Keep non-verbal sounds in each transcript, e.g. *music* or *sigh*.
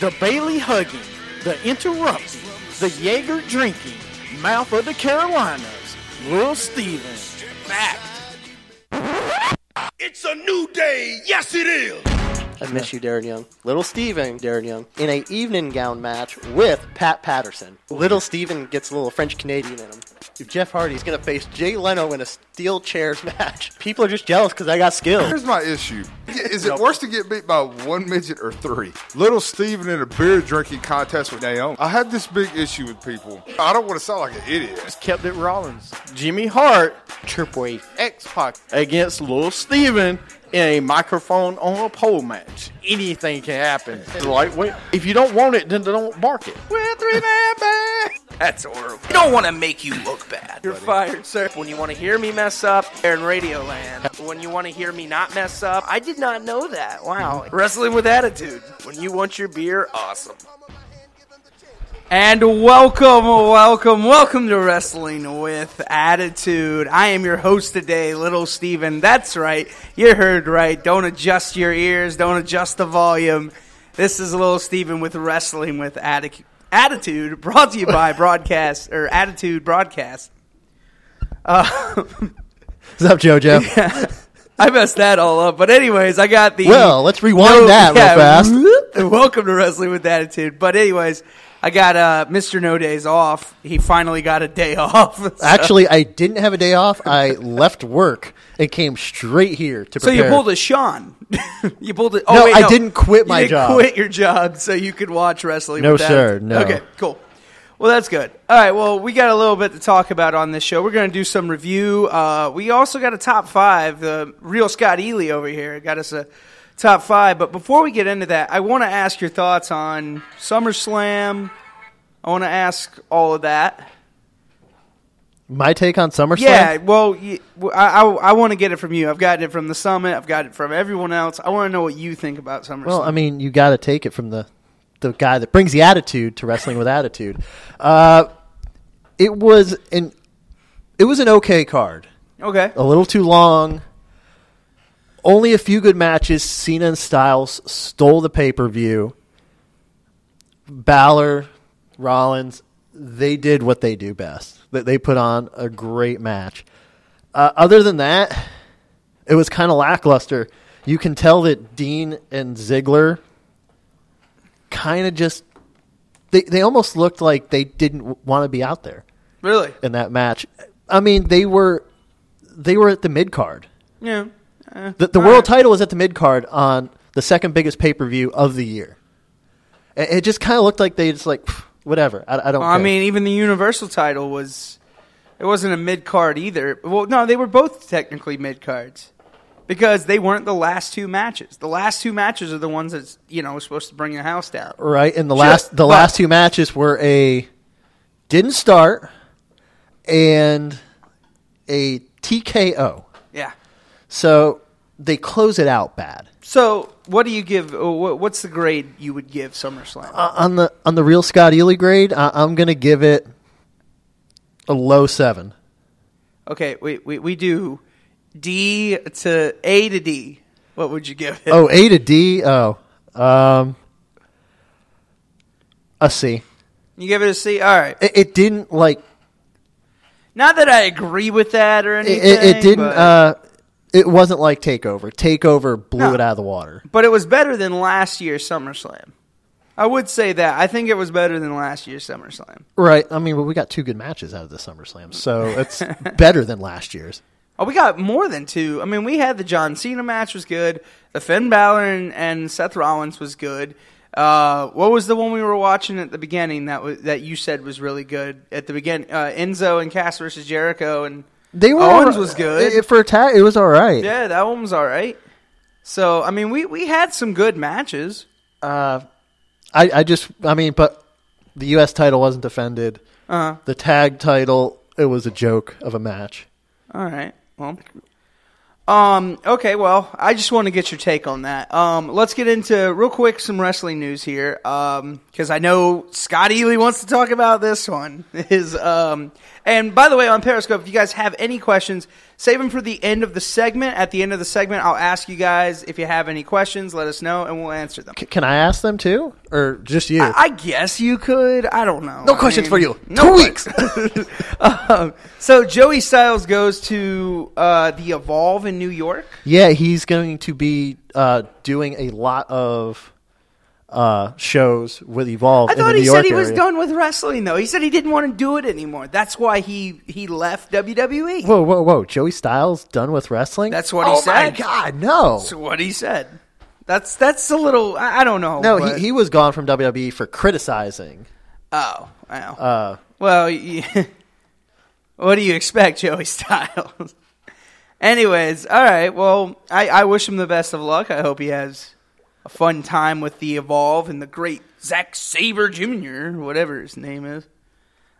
The Bayley hugging, the interrupting, the Jaeger drinking, mouth of the Carolinas, Will Stevens. Fact. It's a new day. Yes, it is. I miss you, Darren Young. Little Steven, Darren Young, in a evening gown match with Pat Patterson. Little Steven gets a little French Canadian in him. Jeff Hardy's going to face Jay Leno in a steel chairs *laughs* match. People are just jealous because I got skills. Here's my issue. Is it worse to get beat by one midget or three? Little Steven in a beer drinking contest with Naomi. I have this big issue with people. I don't want to sound like an idiot. Just kept it Rollins. Jimmy Hart, Triple X Pac against Lil Steven in a microphone on a pole match. Anything can happen. Lightweight. If you don't want it, then don't bark it. We're three man band. That's horrible. We don't want to make you look bad. You're fired, sir. When you want to hear me mess up, they're in Radio Land. When you want to hear me not mess up, I did not know that. Wow. Wrestling with attitude. When you want your beer, awesome. And welcome, welcome, welcome to Wrestling with Attitude. I am your host today, Little Steven. That's right. You heard right. Don't adjust your ears. Don't adjust the volume. This is Little Steven with Wrestling with Atti- Attitude, brought to you by Broadcast, or Attitude Broadcast. Uh, What's up, JoJo? *laughs* I messed that all up. But anyways, I got the Well, let's rewind that real fast. fast. *laughs* Welcome to Wrestling with Attitude. But anyways, I got uh, Mr. No Days off. He finally got a day *laughs* off. So- Actually, I didn't have a day off. I left work and came straight here to So you pulled a Sean. *laughs* you pulled it. Oh, No, wait, I didn't quit my didn't job. Quit your job so you could watch wrestling. No, with sir, no. Okay, cool. Well, that's good. All right. Well, we got a little bit to talk about on this show. We're going to do some review. Uh, we also got a top five. The real Scott Ely over here got us a top five. But before we get into that, I want to ask your thoughts on SummerSlam. I want to ask all of that. My take on SummerSlam? Yeah, well, I I want to get it from you. I've gotten it from the summit. I've got it from everyone else. I want to know what you think about SummerSlam. Well, I mean, you got to take it from the the guy that brings the attitude to wrestling with attitude. Uh, it was an it was an okay card. okay. A little too long. Only a few good matches. Cena and Styles stole the pay per view. Balor, Rollins, they did what they do best. That they put on a great match. Uh, other than that, it was kind of lackluster. You can tell that Dean and Ziggler kind of just they they almost looked like they didn't want to be out there Really? in that match. I mean, they were they were at the mid card. Yeah. Uh, The, the world right. title was at the mid card on the second biggest pay per view of the year. It, it just kind of looked like they just like whatever. I, I don't. Well, I mean, even the Universal title was. It wasn't a mid card either. Well, no, they were both technically mid cards because they weren't the last two matches. The last two matches are the ones that's you know supposed to bring the house down. right? And the Sure, last the but- last two matches were a didn't start and a TKO. So they close it out bad. So, what do you give? uh, What's the grade you would give SummerSlam? Uh, on the on the real Scott Ely grade, I, I'm going to give it a low seven. okay, we, we we do D to A to D. What would you give it? Oh, A to D. Oh, um, a C. you give it a C. All right. It, it didn't like Not that I agree with that or anything. It, it didn't. But, Uh, it wasn't like Takeover. Takeover blew No. it out of the water. but it was better than last year's SummerSlam. I would say that. I think it was better than last year's SummerSlam. Right. I mean, well, we got two good matches out of the SummerSlam, so it's *laughs* better than last year's. Oh, we got more than two. I mean, we had the John Cena match was good. The Finn Balor and, and Seth Rollins was good. Uh, what was the one we were watching at the beginning that was, that you said was really good at the beginning? Uh, Enzo and Cass versus Jericho and They were Owens all- was good. It- for a tag. It was all right. yeah, that one was all right. So I mean, we we had some good matches. Uh, I, I just, I mean, but the U.S. title wasn't defended. Uh, The tag title, it was a joke of a match. all right. Well, um, okay. Well, I just want to get your take on that. Um, let's get into real quick some wrestling news here. Um, because I know Scott Ely wants to talk about this one. *laughs* Is um, and by the way, on Periscope, if you guys have any questions, save them for the end of the segment. At the end of the segment, I'll ask you guys if you have any questions. Let us know, and we'll answer them. C- can I ask them too, or just you? I, I guess you could. I don't know. no I questions mean, for you. no Two weeks. *laughs* um, so Joey Styles goes to uh, the Evolve in New York. yeah, he's going to be uh, doing a lot of uh, shows with Evolve I in the thought New he York said he was done with wrestling, though. He said he didn't want to do it anymore. That's why he he left WWE. Whoa, whoa, whoa! Joey Styles done with wrestling? That's what he oh said. my god, no! That's what he said. That's that's a little. I, I don't know. no, but- he, he was gone from WWE for criticizing. Oh, wow. Uh, Well, y- *laughs* what do you expect, Joey *laughs* Styles? Anyways, all right. Well, I, I wish him the best of luck. I hope he has a fun time with the Evolve and the great Zack Sabre Jr., whatever his name is.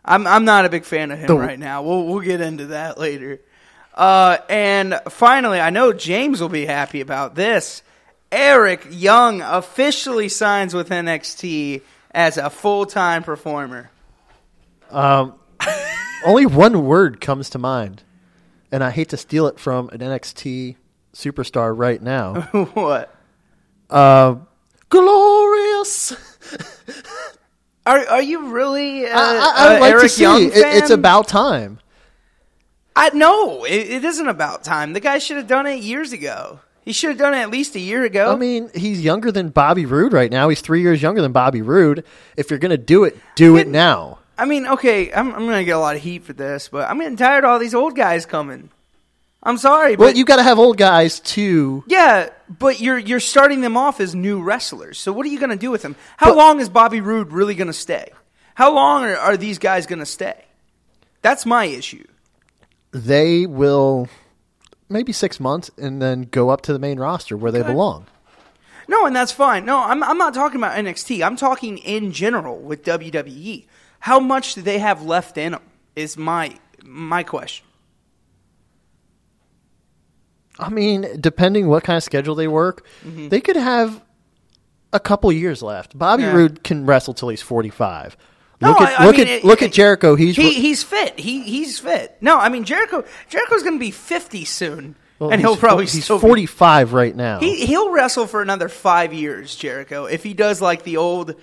I'm I'm not a big fan of him The- right now. We'll we'll get into that later. Uh, and finally, I know James will be happy about this. Eric Young officially signs with NXT as a full time performer. um, *laughs* only one word comes to mind, and I hate to steal it from an NXT superstar right now. *laughs* what? Uh, glorious. Are are you really uh, I, I, I'd like Eric to see. Young It- fan? it's about time. I no, it, it isn't about time. The guy should have done it years ago. He should have done it at least a year ago. I mean, he's younger than Bobby Roode right now. He's three years younger than Bobby Roode. If you're going to do it, do it Didn't- now. I mean, okay, I'm I'm gonna get a lot of heat for this, but I'm getting tired of all these old guys coming. I'm sorry, but Well, you got to have old guys too. yeah, but you're you're starting them off as new wrestlers. So what are you gonna do with them? How But- long is Bobby Roode really gonna stay? How long are, are these guys gonna stay? That's my issue. They will maybe six months and then go up to the main roster where they belong. No, and that's fine. No, I'm I'm not talking about NXT. I'm talking in general with WWE. How much do they have left in them? Is my my question. I mean, depending what kind of schedule they work, mm-hmm. they could have a couple years left. Bobby Yeah. Roode can wrestle till he's 45. No, Look at I- I look mean, at it- look it- at Jericho. He's He he's fit. He he's fit. No, I mean Jericho. Jericho's going to be 50 soon, well, and he'll probably he's 45 right now. He he'll wrestle for another five years, Jericho. If he does like the old,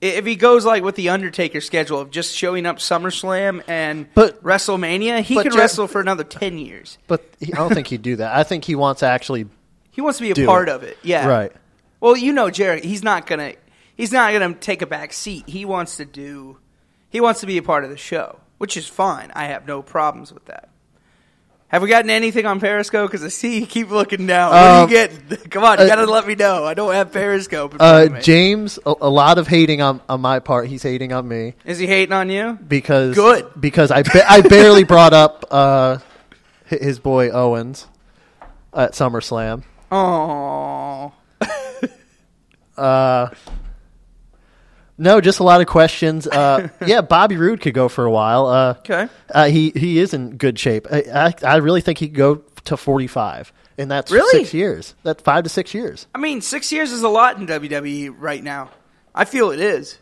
if he goes like with the Undertaker schedule of just showing up SummerSlam and But- WrestleMania, he but could Jer- wrestle for another ten years. but he, I don't think he'd do that. I think he wants to actually *laughs* He wants to be a part it. of it. Yeah, right. Well, you know, Jericho. He's not gonna. He's not gonna take a back seat. He wants to do. He wants to be a part of the show, which is fine. I have no problems with that. Have we gotten anything on Periscope? Because I see you keep looking down. What Um, do you get? *laughs* Come on, you uh, gotta let me know. I don't have Periscope. Uh. James, a, a lot of hating on, on my part. He's hating on me Is he hating on you? because Good. because I ba- I barely *laughs* brought up uh, his boy Owens at SummerSlam. Oh, *laughs* Uh, no, just a lot of questions. Uh, *laughs* yeah, Bobby Roode could go for a while. Uh, okay. uh, he he is in good shape. I, I, I really think he could go to forty five, and that's Really? six years. That's five to six years. I mean, six years is a lot in WWE right now. I feel it is.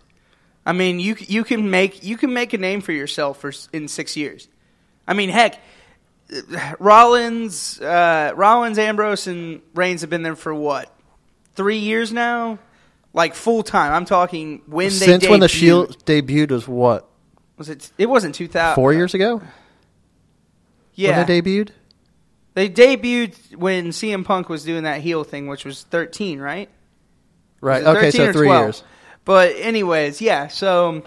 I mean, you you can make you can make a name for yourself for in six years. I mean, heck, *sighs* Rollins, uh, Rollins, Ambrose, and Reigns have been there for what three years now, like full time. I'm talking when they Since when the debuted. Shield debuted was what was it? It wasn't two thousand four years ago Yeah, when they debuted. they debuted when CM Punk was doing that heel thing, which was thirteen, right? Right. Okay, so three 12? years. But anyways, yeah. So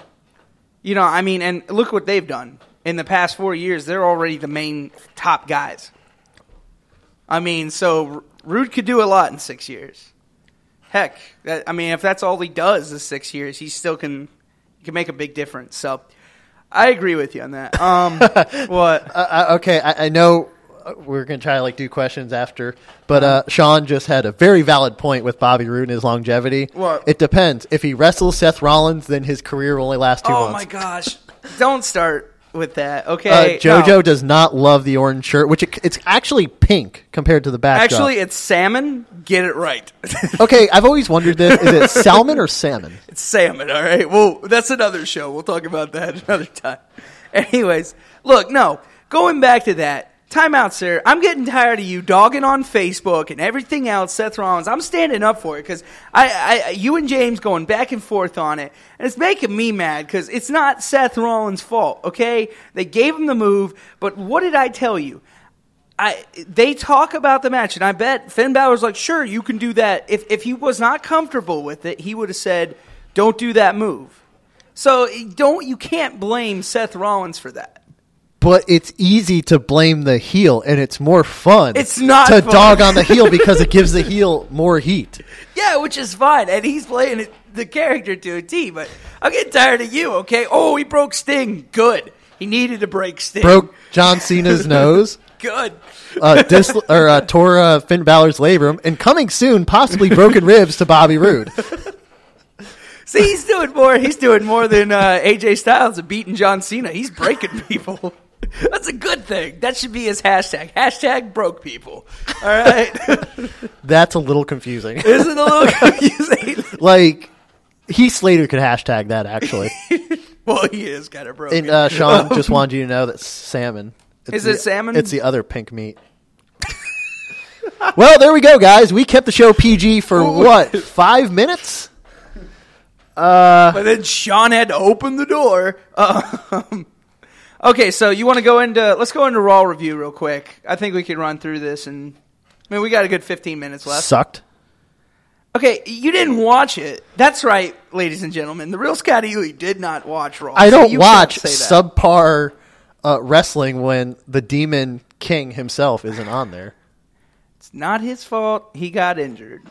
you know, I mean, and look what they've done in the past four years. They're already the main top guys. I mean, so Roode could do a lot in six years. Heck, that, I mean, if that's all he does is six years, he still can he can make a big difference. So I agree with you on that. Um, *laughs* what? Uh, uh, okay, I, I know uh, we're gonna try to like do questions after. But uh, Sean just had a very valid point with Bobby Roode and his longevity. What? It depends. If he wrestles Seth Rollins, then his career will only last two Oh months. Oh my gosh! Don't start with that. Uh, Okay, JoJo No. does not love the orange shirt, which it, it's actually pink compared to the back. Actually, it's salmon. Get it right. *laughs* okay, I've always wondered this: is it salmon or salmon? *laughs* it's salmon. All right. Well, that's another show. We'll talk about that *laughs* another time. Anyways, look, no. Going back to that. Time out, sir. I'm getting tired of you dogging on Facebook and everything else, Seth Rollins. I'm standing up for it because I, I, you and James going back and forth on it, and it's making me mad because it's not Seth Rollins' fault. Okay, they gave him the move, but what did I tell you? I they talk about the match, and I bet Finn Balor's like, sure, you can do that. If if he was not comfortable with it, he would have said, don't do that move. So don't you can't blame Seth Rollins for that. But it's easy to blame the heel, and it's more fun. It's not to fun. dog on the heel *laughs* because it gives the heel more heat. Yeah, which is fine, and he's playing the character to a T. But I'm getting tired of you. Okay? Oh, he broke Sting. Good. He needed to break Sting. Broke John Cena's *laughs* nose. Good. uh, dis- *laughs* or uh, tore uh, Finn Balor's labrum, and coming soon, possibly broken ribs to Bobby Roode. See, he's doing more. He's doing more than uh, AJ Styles of beating John Cena. He's breaking people. *laughs* That's a good thing. That should be his hashtag. Hashtag broke people. All *laughs* right. That's a little confusing. *laughs* Isn't it a little confusing? like Heath Slater could hashtag that actually. well, he is kind of broken. and uh, Sean just wanted you to know that salmon. It's Is it the- salmon? It's the other pink meat. well, there we go, guys. We kept the show PG for what five minutes? but then Sean had to open the door. Um, okay, so you want to go into? Let's go into Raw review real quick. I think we can run through this, and I mean we got a good 15 minutes left. Sucked. Okay, you didn't watch it. That's right, ladies and gentlemen. The real Scotty Lee did not watch Raw. I don't can't watch subpar uh, wrestling when the Demon King himself isn't on there. It's not his fault. He got injured.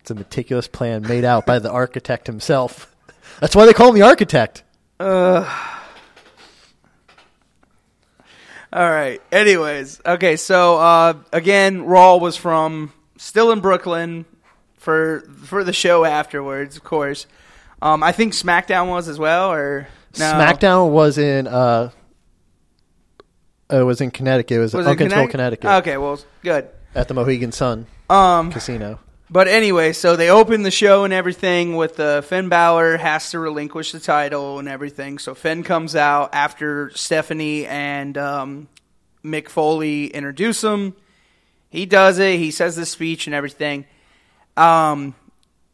It's a meticulous plan made out by the architect himself. That's why they call him the architect. All right. Anyways, okay. So uh, again, Raw was from still in Brooklyn for for the show afterwards. Of course, um, I think SmackDown was as well. Or no? SmackDown was in uh, it was in Connecticut. It was, was Uncasville Connecticut? Connecticut Okay, well, good. at the Mohegan Sun Um, Casino. But anyway, so they open the show and everything with uh, Finn Balor has to relinquish the title and everything. So Finn comes out after Stephanie and um, Mick Foley introduce him. He does it. He says the speech and everything. Um,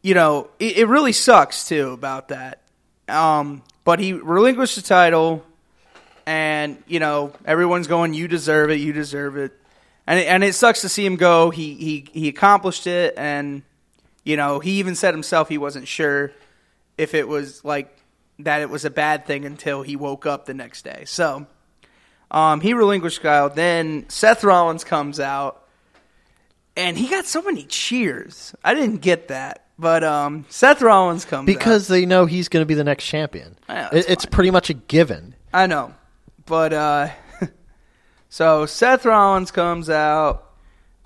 you know, it, it really sucks too about that. Um, but he relinquished the title, and you know everyone's going, "You deserve it. You deserve it." And it, and it sucks to see him go. He he he accomplished it, and you know he even said himself he wasn't sure if it was like that it was a bad thing until he woke up the next day. So um, he relinquished Kyle. Then Seth Rollins comes out, and he got so many cheers. I didn't get that, but um, Seth Rollins comes out. Because they know he's going to be the next champion. It- it's pretty much a given. I know, but uh, so Seth Rollins comes out,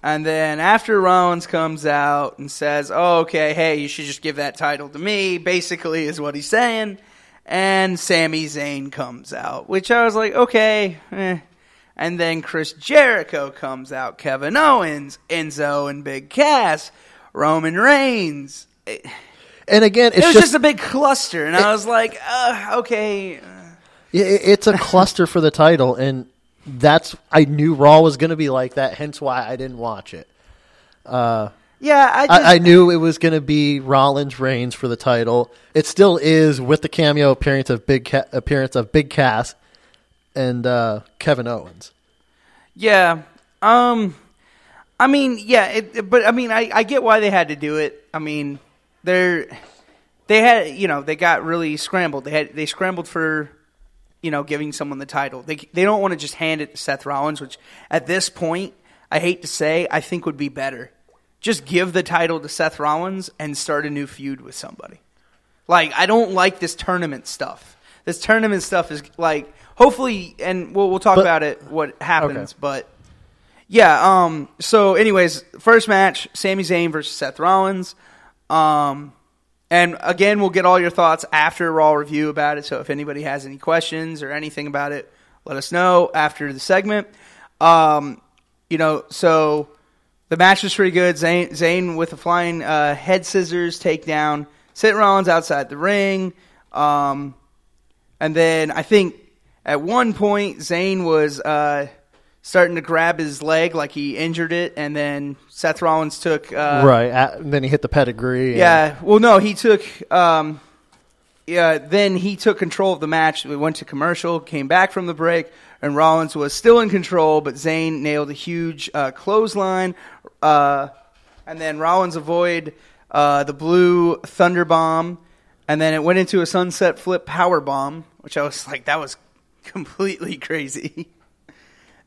and then after Rollins comes out and says, oh, "Okay, hey, you should just give that title to me," basically is what he's saying. And Sami Zayn comes out, which I was like, okay. Eh. And then Chris Jericho comes out, Kevin Owens, Enzo and Big Cass, Roman Reigns. It, And again, it was just, just, a big cluster, and I was like, uh, okay. i- it's a cluster for the title, and that's I knew Raw was going to be like that. Hence why I didn't watch it. Yeah, I just, I, I knew it was going to be Rollins Reigns for the title. It still is with the cameo appearance of Big Ca- appearance of Big Cass and uh, Kevin Owens. Yeah. Um I mean, yeah, it, it- but I mean, I, I get why they had to do it. I mean, they're they had, you know, they got really scrambled. They had they scrambled for you know, giving someone the title. They they don't want to just hand it to Seth Rollins, which at this point, I hate to say, I think would be better. Just give the title to Seth Rollins and start a new feud with somebody. Like, I don't like this tournament stuff. This tournament stuff is like, hopefully, and we'll we'll talk But- about it what happens, Okay. but Yeah. Um. So, anyways, first match: Sami Zayn versus Seth Rollins. Um. And again, we'll get all your thoughts after Raw review about it. So, if anybody has any questions or anything about it, let us know after the segment. Um. You know, so the match was pretty good. Zayn, with a flying uh, head scissors takedown. Seth Rollins outside the ring. Um. And then I think at one point Zayn was uh, starting to grab his leg like he injured it, and then Seth Rollins took uh, right. At, then he hit the pedigree. and- Yeah, well, no, he took. Um, yeah, then he took control of the match. We went to commercial, came back from the break, and Rollins was still in control, but Zayn nailed a huge uh, clothesline, uh, and then Rollins avoided uh, the blue thunder bomb, and then it went into a sunset flip power bomb, which I was like, that was *laughs* completely crazy.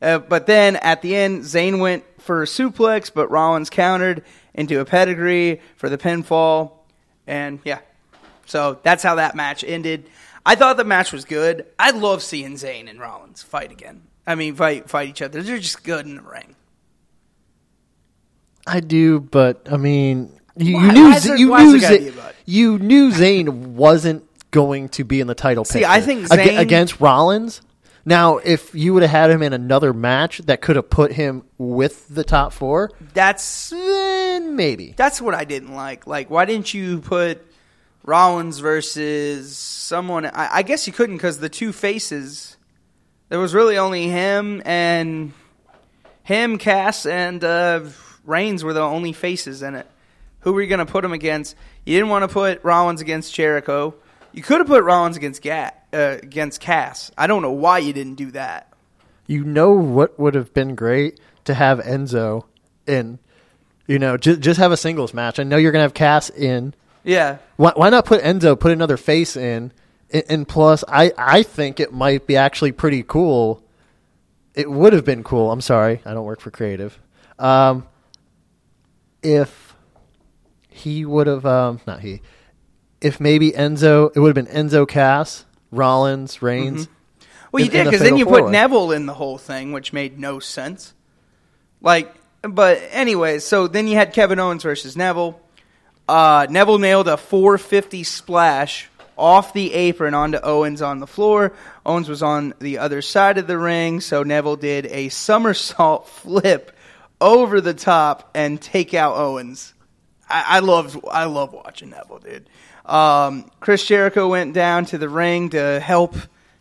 Uh, but then at the end, Zayn went for a suplex, but Rollins countered into a pedigree for the pinfall. And yeah, so that's how that match ended. I thought the match was good. I love seeing Zayn and Rollins fight again. I mean, fight fight each other. They're just good in the ring. I do, but I mean, you, Why- you knew why is Z- there- you knew Z- be a but? you knew Zayn wasn't going to be in the title See, picture. I think Ag- against Rollins. Now, if you would have had him in another match that could have put him with the top four, That's then maybe. that's what I didn't like. Like, why didn't you put Rollins versus someone? I, I guess you couldn't because the two faces. There was really only him and him, Cass, and uh, Reigns were the only faces in it. Who were you going to put him against? You didn't want to put Rollins against Jericho. You could have put Rollins against Gat, uh, against Cass. I don't know why you didn't do that. You know what would have been great to have Enzo in. You know, just just have a singles match. I know you're gonna have Cass in. Yeah, Why, why not put Enzo? Put another face in. And, and plus, I I think it might be actually pretty cool. It would have been cool. I'm sorry, I don't work for creative. Um, if he would have, um, not he, if maybe Enzo, it would have been Enzo Cass, Rollins, Reigns. Well, you in- did in a because then you put four-way. Neville in the whole thing, which made no sense. Like, but anyways, so then you had Kevin Owens versus Neville. Uh, Neville nailed a 450 splash off the apron onto Owens on the floor. Owens was on the other side of the ring, so Neville did a somersault *laughs* flip over the top and take out Owens. I, I loved I love watching Neville, dude. Um, Chris Jericho went down to the ring to help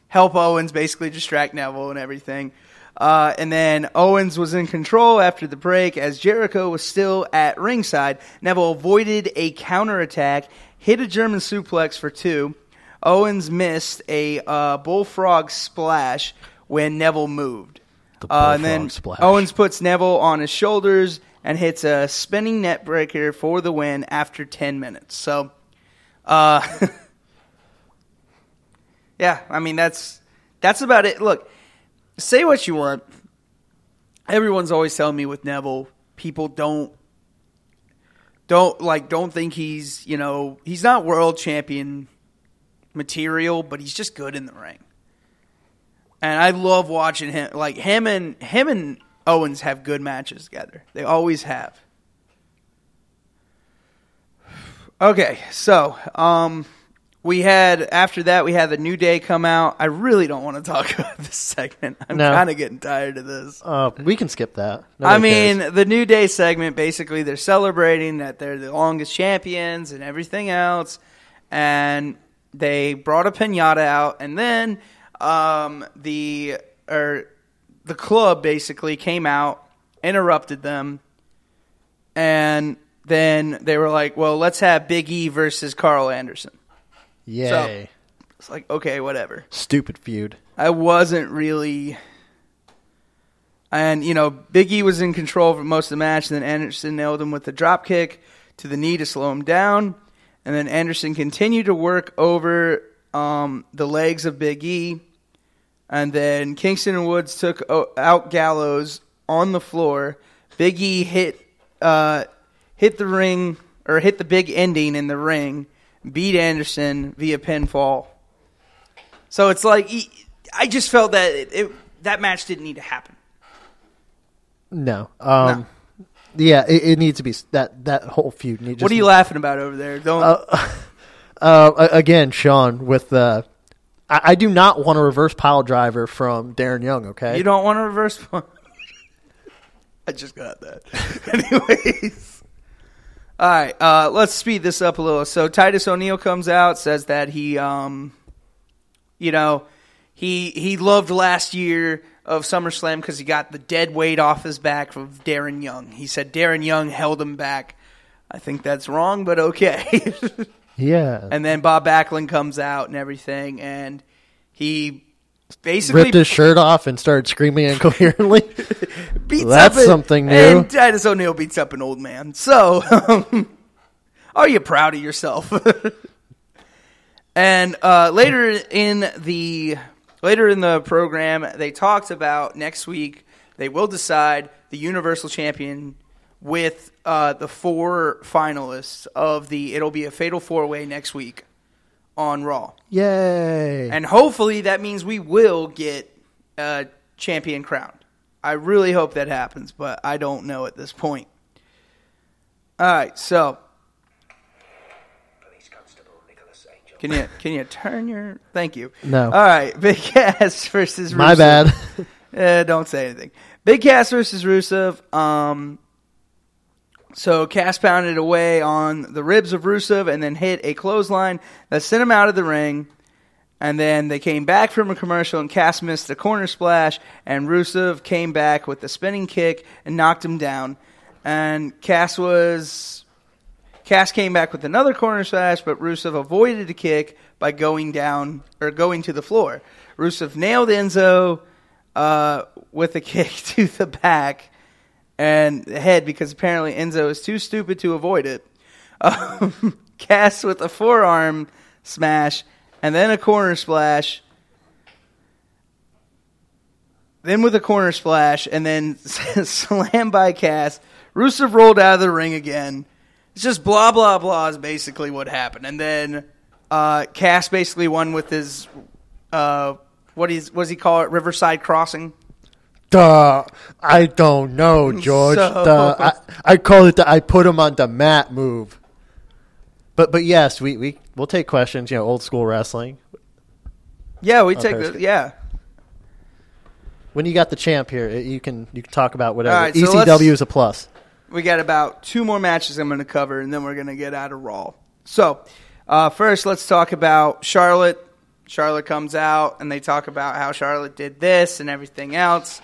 help Owens, basically distract Neville and everything. Uh, and then Owens was in control after the break as Jericho was still at ringside. Neville avoided a counterattack, hit a German suplex for two. Owens missed a uh, bullfrog splash when Neville moved. The Uh, and then splash. Owens puts Neville on his shoulders and hits a spinning neckbreaker for the win after 10 minutes. So, uh, *laughs* yeah, I mean that's that's about it. Look, say what you want. Everyone's always telling me with Neville, people don't don't like don't think he's you know he's not world champion material, but he's just good in the ring. And I love watching him. Like him and him and Owens have good matches together. They always have. Okay, so um, we had after that we had the New Day come out. I really don't want to talk *laughs* about this segment. I'm No. kind of getting tired of this. Uh, we can skip that. I Nobody mean, cares. the New Day segment basically they're celebrating that they're the longest champions and everything else, and they brought a pinata out, and then um, the or the club basically came out, interrupted them, and then they were like, "Well, let's have Big E versus Karl Anderson." yay, It's like, okay, whatever. stupid feud. I wasn't really. And, you know, Big E was in control for most of the match, and then Anderson nailed him with a drop kick to the knee to slow him down. And then Anderson continued to work over um, the legs of Big E. And then Kingston and Woods took out Gallows on the floor. Big E hit uh, hit the ring or hit the big ending in the ring, beat Anderson via pinfall. So it's like I just felt that it, it, that match didn't need to happen. No. Um, Yeah, it, it needs to be that that whole feud. Need, What are you laughing about over there? Don't. Uh, *laughs* a- again, Sean, with uh, I, I do not want a reverse pile driver from Darren Young. Okay, You don't want a reverse. *laughs* I just got that. *laughs* Anyways. All right, uh, let's speed this up a little. So Titus O'Neil comes out, says that he, um, you know, he he loved last year of SummerSlam because he got the dead weight off his back of Darren Young. He said Darren Young held him back. I think that's wrong, but okay. *laughs* yeah, and then Bob Backlund comes out and everything, and he basically ripped his shirt off and started screaming incoherently. *laughs* beats That's up a- something new. And Titus O'Neil beats up an old man. So, um, *laughs* are you proud of yourself? *laughs* and uh, later in the later in the program, they talked about next week they will decide the Universal Champion with uh, the four finalists of the. It'll be a fatal four way next week on Raw. Yay! And hopefully that means we will get a champion crowned. I really hope that happens, but I don't know at this point. All right, so can you can you turn your thank you? No. All right, *laughs* Big Cass versus My bad. *laughs* Eh, don't say anything. Big Cass versus Rusev. Um, so Cass pounded away on the ribs of Rusev and then hit a clothesline that sent him out of the ring. And then they came back from a commercial and Cass missed a corner splash and Rusev came back with a spinning kick and knocked him down. And Cass was Cass came back with another corner splash, but Rusev avoided the kick by going down or going to the floor. Rusev nailed Enzo uh, with a *laughs* kick to the back and head because apparently Enzo is too stupid to avoid it. Um, *laughs* Cass with a forearm smash and then a corner splash. Then with a corner splash and then *laughs* slam by Cass. Rusev rolled out of the ring again. It's just blah blah blah is basically what happened. And then uh, Cass basically won with his uh, what is what does he call it? Riverside Crossing. Duh. I don't know, *laughs* George. So- Duh. I, I call it the I put him on the mat move. But but yes, we we we'll take questions. You know, old school wrestling. Yeah, we take the yeah. When you got the champ here, you can you can talk about whatever. Right, so ECW is a plus. We got about two more matches I'm going to cover, and then we're going to get out of Raw. So, uh, first, let's talk about Charlotte. Charlotte comes out, and they talk about how Charlotte did this and everything else.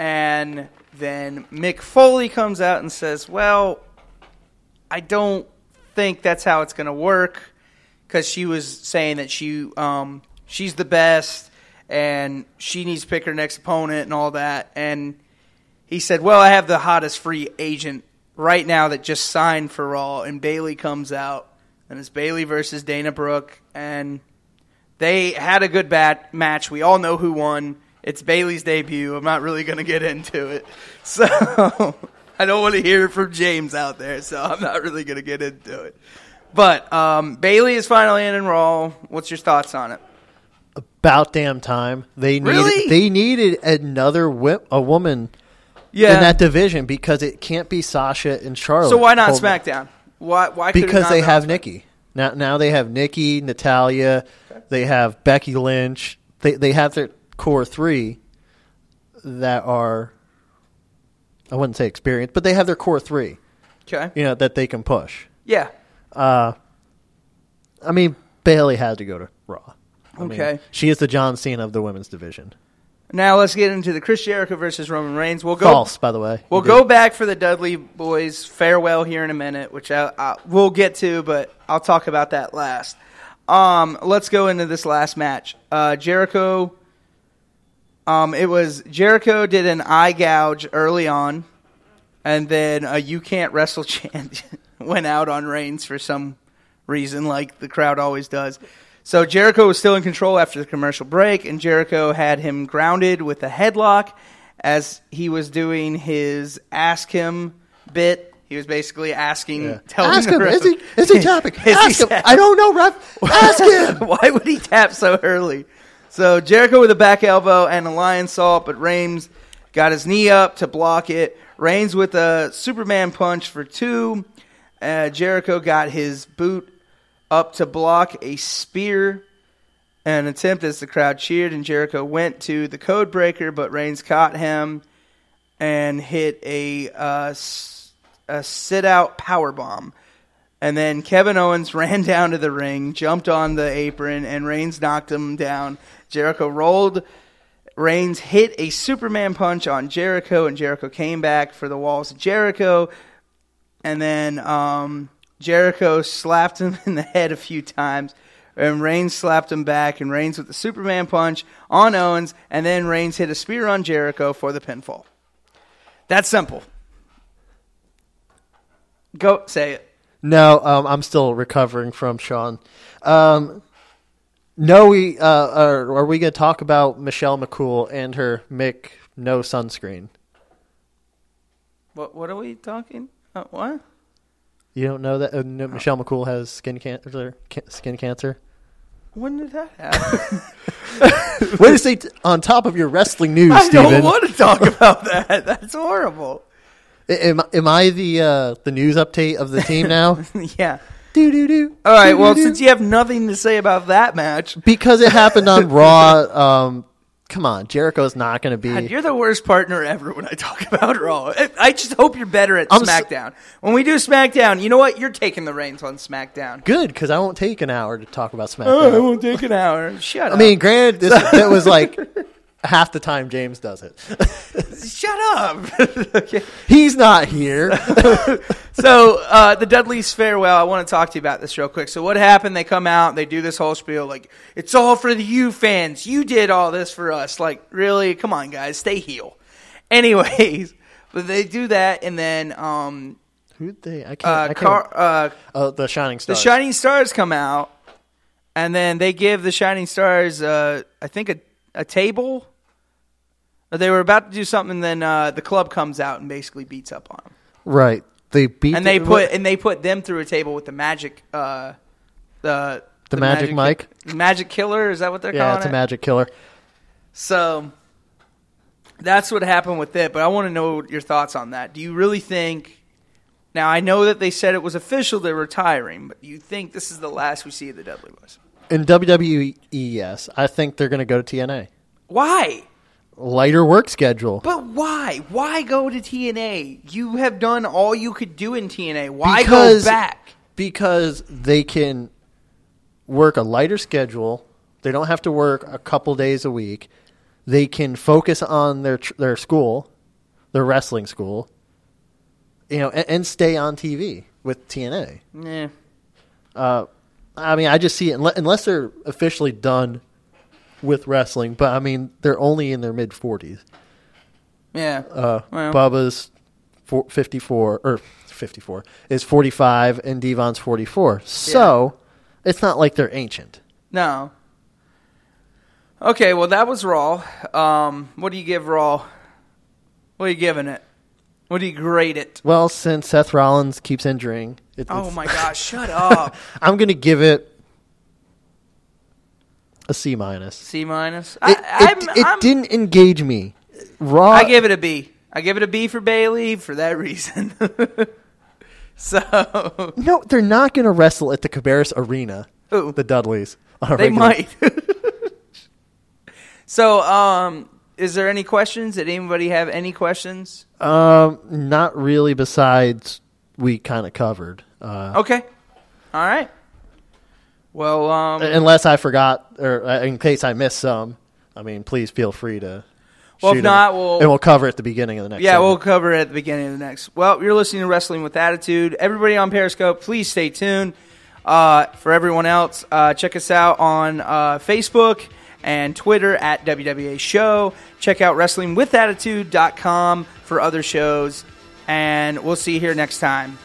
And then Mick Foley comes out and says, Well, I don't think that's how it's going to work because she was saying that she um, she's the best and she needs to pick her next opponent and all that. And he said, "Well, I have the hottest free agent right now that just signed for Raw." And Bayley comes out, and it's Bayley versus Dana Brooke, and they had a good bat match. We all know who won. It's Bayley's debut. I'm not really going to get into it, *laughs* so I don't want to hear it from James out there. So I'm not really going to get into it. But um, Bayley is finally in, and Raw. What's your thoughts on it? About damn time. They needed Really? they needed another whip, a woman Yeah. in that division because it can't be Sasha and Charlotte. so why not SmackDown? Why? Why? Because they have Nikki. Now now they have Nikki, Natalya, they have Becky Lynch. They they have their core three that are I wouldn't say experienced, but they have their core three, Okay. you know, that they can push. Yeah. Uh I mean, Bayley had to go to Raw. I mean, Okay. she is the John Cena of the women's division. Now let's get into the Chris Jericho versus Roman Reigns. We'll go. False, by the way. We'll go back for the Dudley boys farewell here in a minute, which I, I, we'll get to, but I'll talk about that last. Um, let's go into this last match. Uh, Jericho. Um, it was Jericho did an eye gouge early on, and then a "You can't wrestle" *laughs* chant went out on Reigns for some reason, like the crowd always does. So Jericho was still in control after the commercial break, and Jericho had him grounded with a headlock as he was doing his "Ask Him" bit. He was basically asking, Yeah. telling Ask him. Is he is he tapping? *laughs* Is he Ask him. tapping? I don't know, ref. *laughs* Ask him. Why would he tap so early? So Jericho with a back elbow and a Lionsault, but Reigns got his knee up to block it. Reigns with a Superman punch for two. Uh, Jericho got his boot up to block a spear. An attempt as the crowd cheered, and Jericho went to the code breaker, but Reigns caught him and hit a, uh, a sit out power bomb. And then Kevin Owens *laughs* ran down to the ring, jumped on the apron, and Reigns knocked him down. Jericho rolled. Reigns hit a Superman punch on Jericho, and Jericho came back for the walls of Jericho. And then um, Jericho slapped him *laughs* in the head a few times. And Reigns slapped him back, and Reigns with the Superman punch on Owens, and then Reigns hit a spear on Jericho for the pinfall. That's simple. Go say it. No, um, I'm still recovering from Sean. Um, no, we uh, are, are we going to talk about Michelle McCool and her Mick no sunscreen? What what are we talking? Uh, what? You don't know that uh, no, Michelle McCool has skin cancer? Ca- skin cancer. When did that *laughs* happen? Wait a second. On top of your wrestling news, I Steven. don't want to talk about that. That's horrible. Am, am I the uh, the news update of the team now? *laughs* yeah. do do do. All right. Well, since you have nothing to say about that match, because it happened on *laughs* Raw. Um, come on, Jericho's not going to be. God, you're the worst partner ever when I talk about Raw. I- I just hope you're better at I'm SmackDown. when we do SmackDown, you know what? You're taking the reins on SmackDown. Good, because I won't take an hour to talk about Oh, SmackDown. it won't take an hour. *laughs* Shut I up. I mean, granted, this it was like half the time James does it. *laughs* shut up. okay. *laughs* He's not here. *laughs* So uh, the Dudley's farewell. I want to talk to you about this real quick. So what happened? They come out. They do this whole spiel like it's all for the you fans. You did all this for us. Like really? Come on, guys, stay heel. Anyways, but they do that, and then um, Who they? I can't. uh, I can't Car- uh, oh, the Shining Stars. the Shining Stars come out, and then they give the Shining Stars, uh, I think, a, a table. They were about to do something, and then uh, the club comes out and basically beats up on them. right. They beat. and they the- put and they put them through a table with the magic uh the The magic mic? the magic killer is that what they're Yeah, calling it's a magic killer. so that's what happened with it but i want to know your thoughts on that do you really think now i know that they said it was official they're retiring but do you think this is the last we see of the dudley boys In WWE, yes, I think they're going to go to TNA. why Lighter work schedule. but why why go to tna you have done all you could do in tna why Because- go back because they can work a lighter schedule. They don't have to work a couple days a week. They can focus on their tr- their school, their wrestling school. You know, and, and stay on TV with TNA. yeah Uh, I mean, I just see it unless, unless they're officially done with wrestling. But I mean, they're only in their mid forties. yeah Uh, Well. Bubba's four, 54 or 54 is 45 and Devon's 44. So it's not like they're ancient. No. Okay, well that was Raw. Um, what do you give Raw? What are you giving it? What do you grade it? Well, since Seth Rollins keeps injuring, it, Oh my gosh, *laughs* shut up. I'm going to give it a C minus. C minus. It, I, it, it I'm, didn't engage me. Raw. I give it a B. I give it a B for Bayley for that reason. *laughs* so no, they're not going to wrestle at the Cabarrus Arena. Who? The Dudleys. they might. *laughs* so, um, is there any questions? Did anybody have any questions? Um, not really. Besides, we kind of covered. Uh, Okay. All right. Well, um, Unless I forgot, or uh, in case I missed some, I mean, please feel free to. Well, if not, we'll- and we'll cover at the beginning of the next. Yeah, we'll cover it at the beginning of the next. Well, you're listening to Wrestling with Attitude. Everybody on Periscope, please stay tuned. Uh, for everyone else, uh, check us out on uh, Facebook and Twitter at WWA Show. Check out WrestlingWithAttitude.com for other shows. And we'll see you here next time.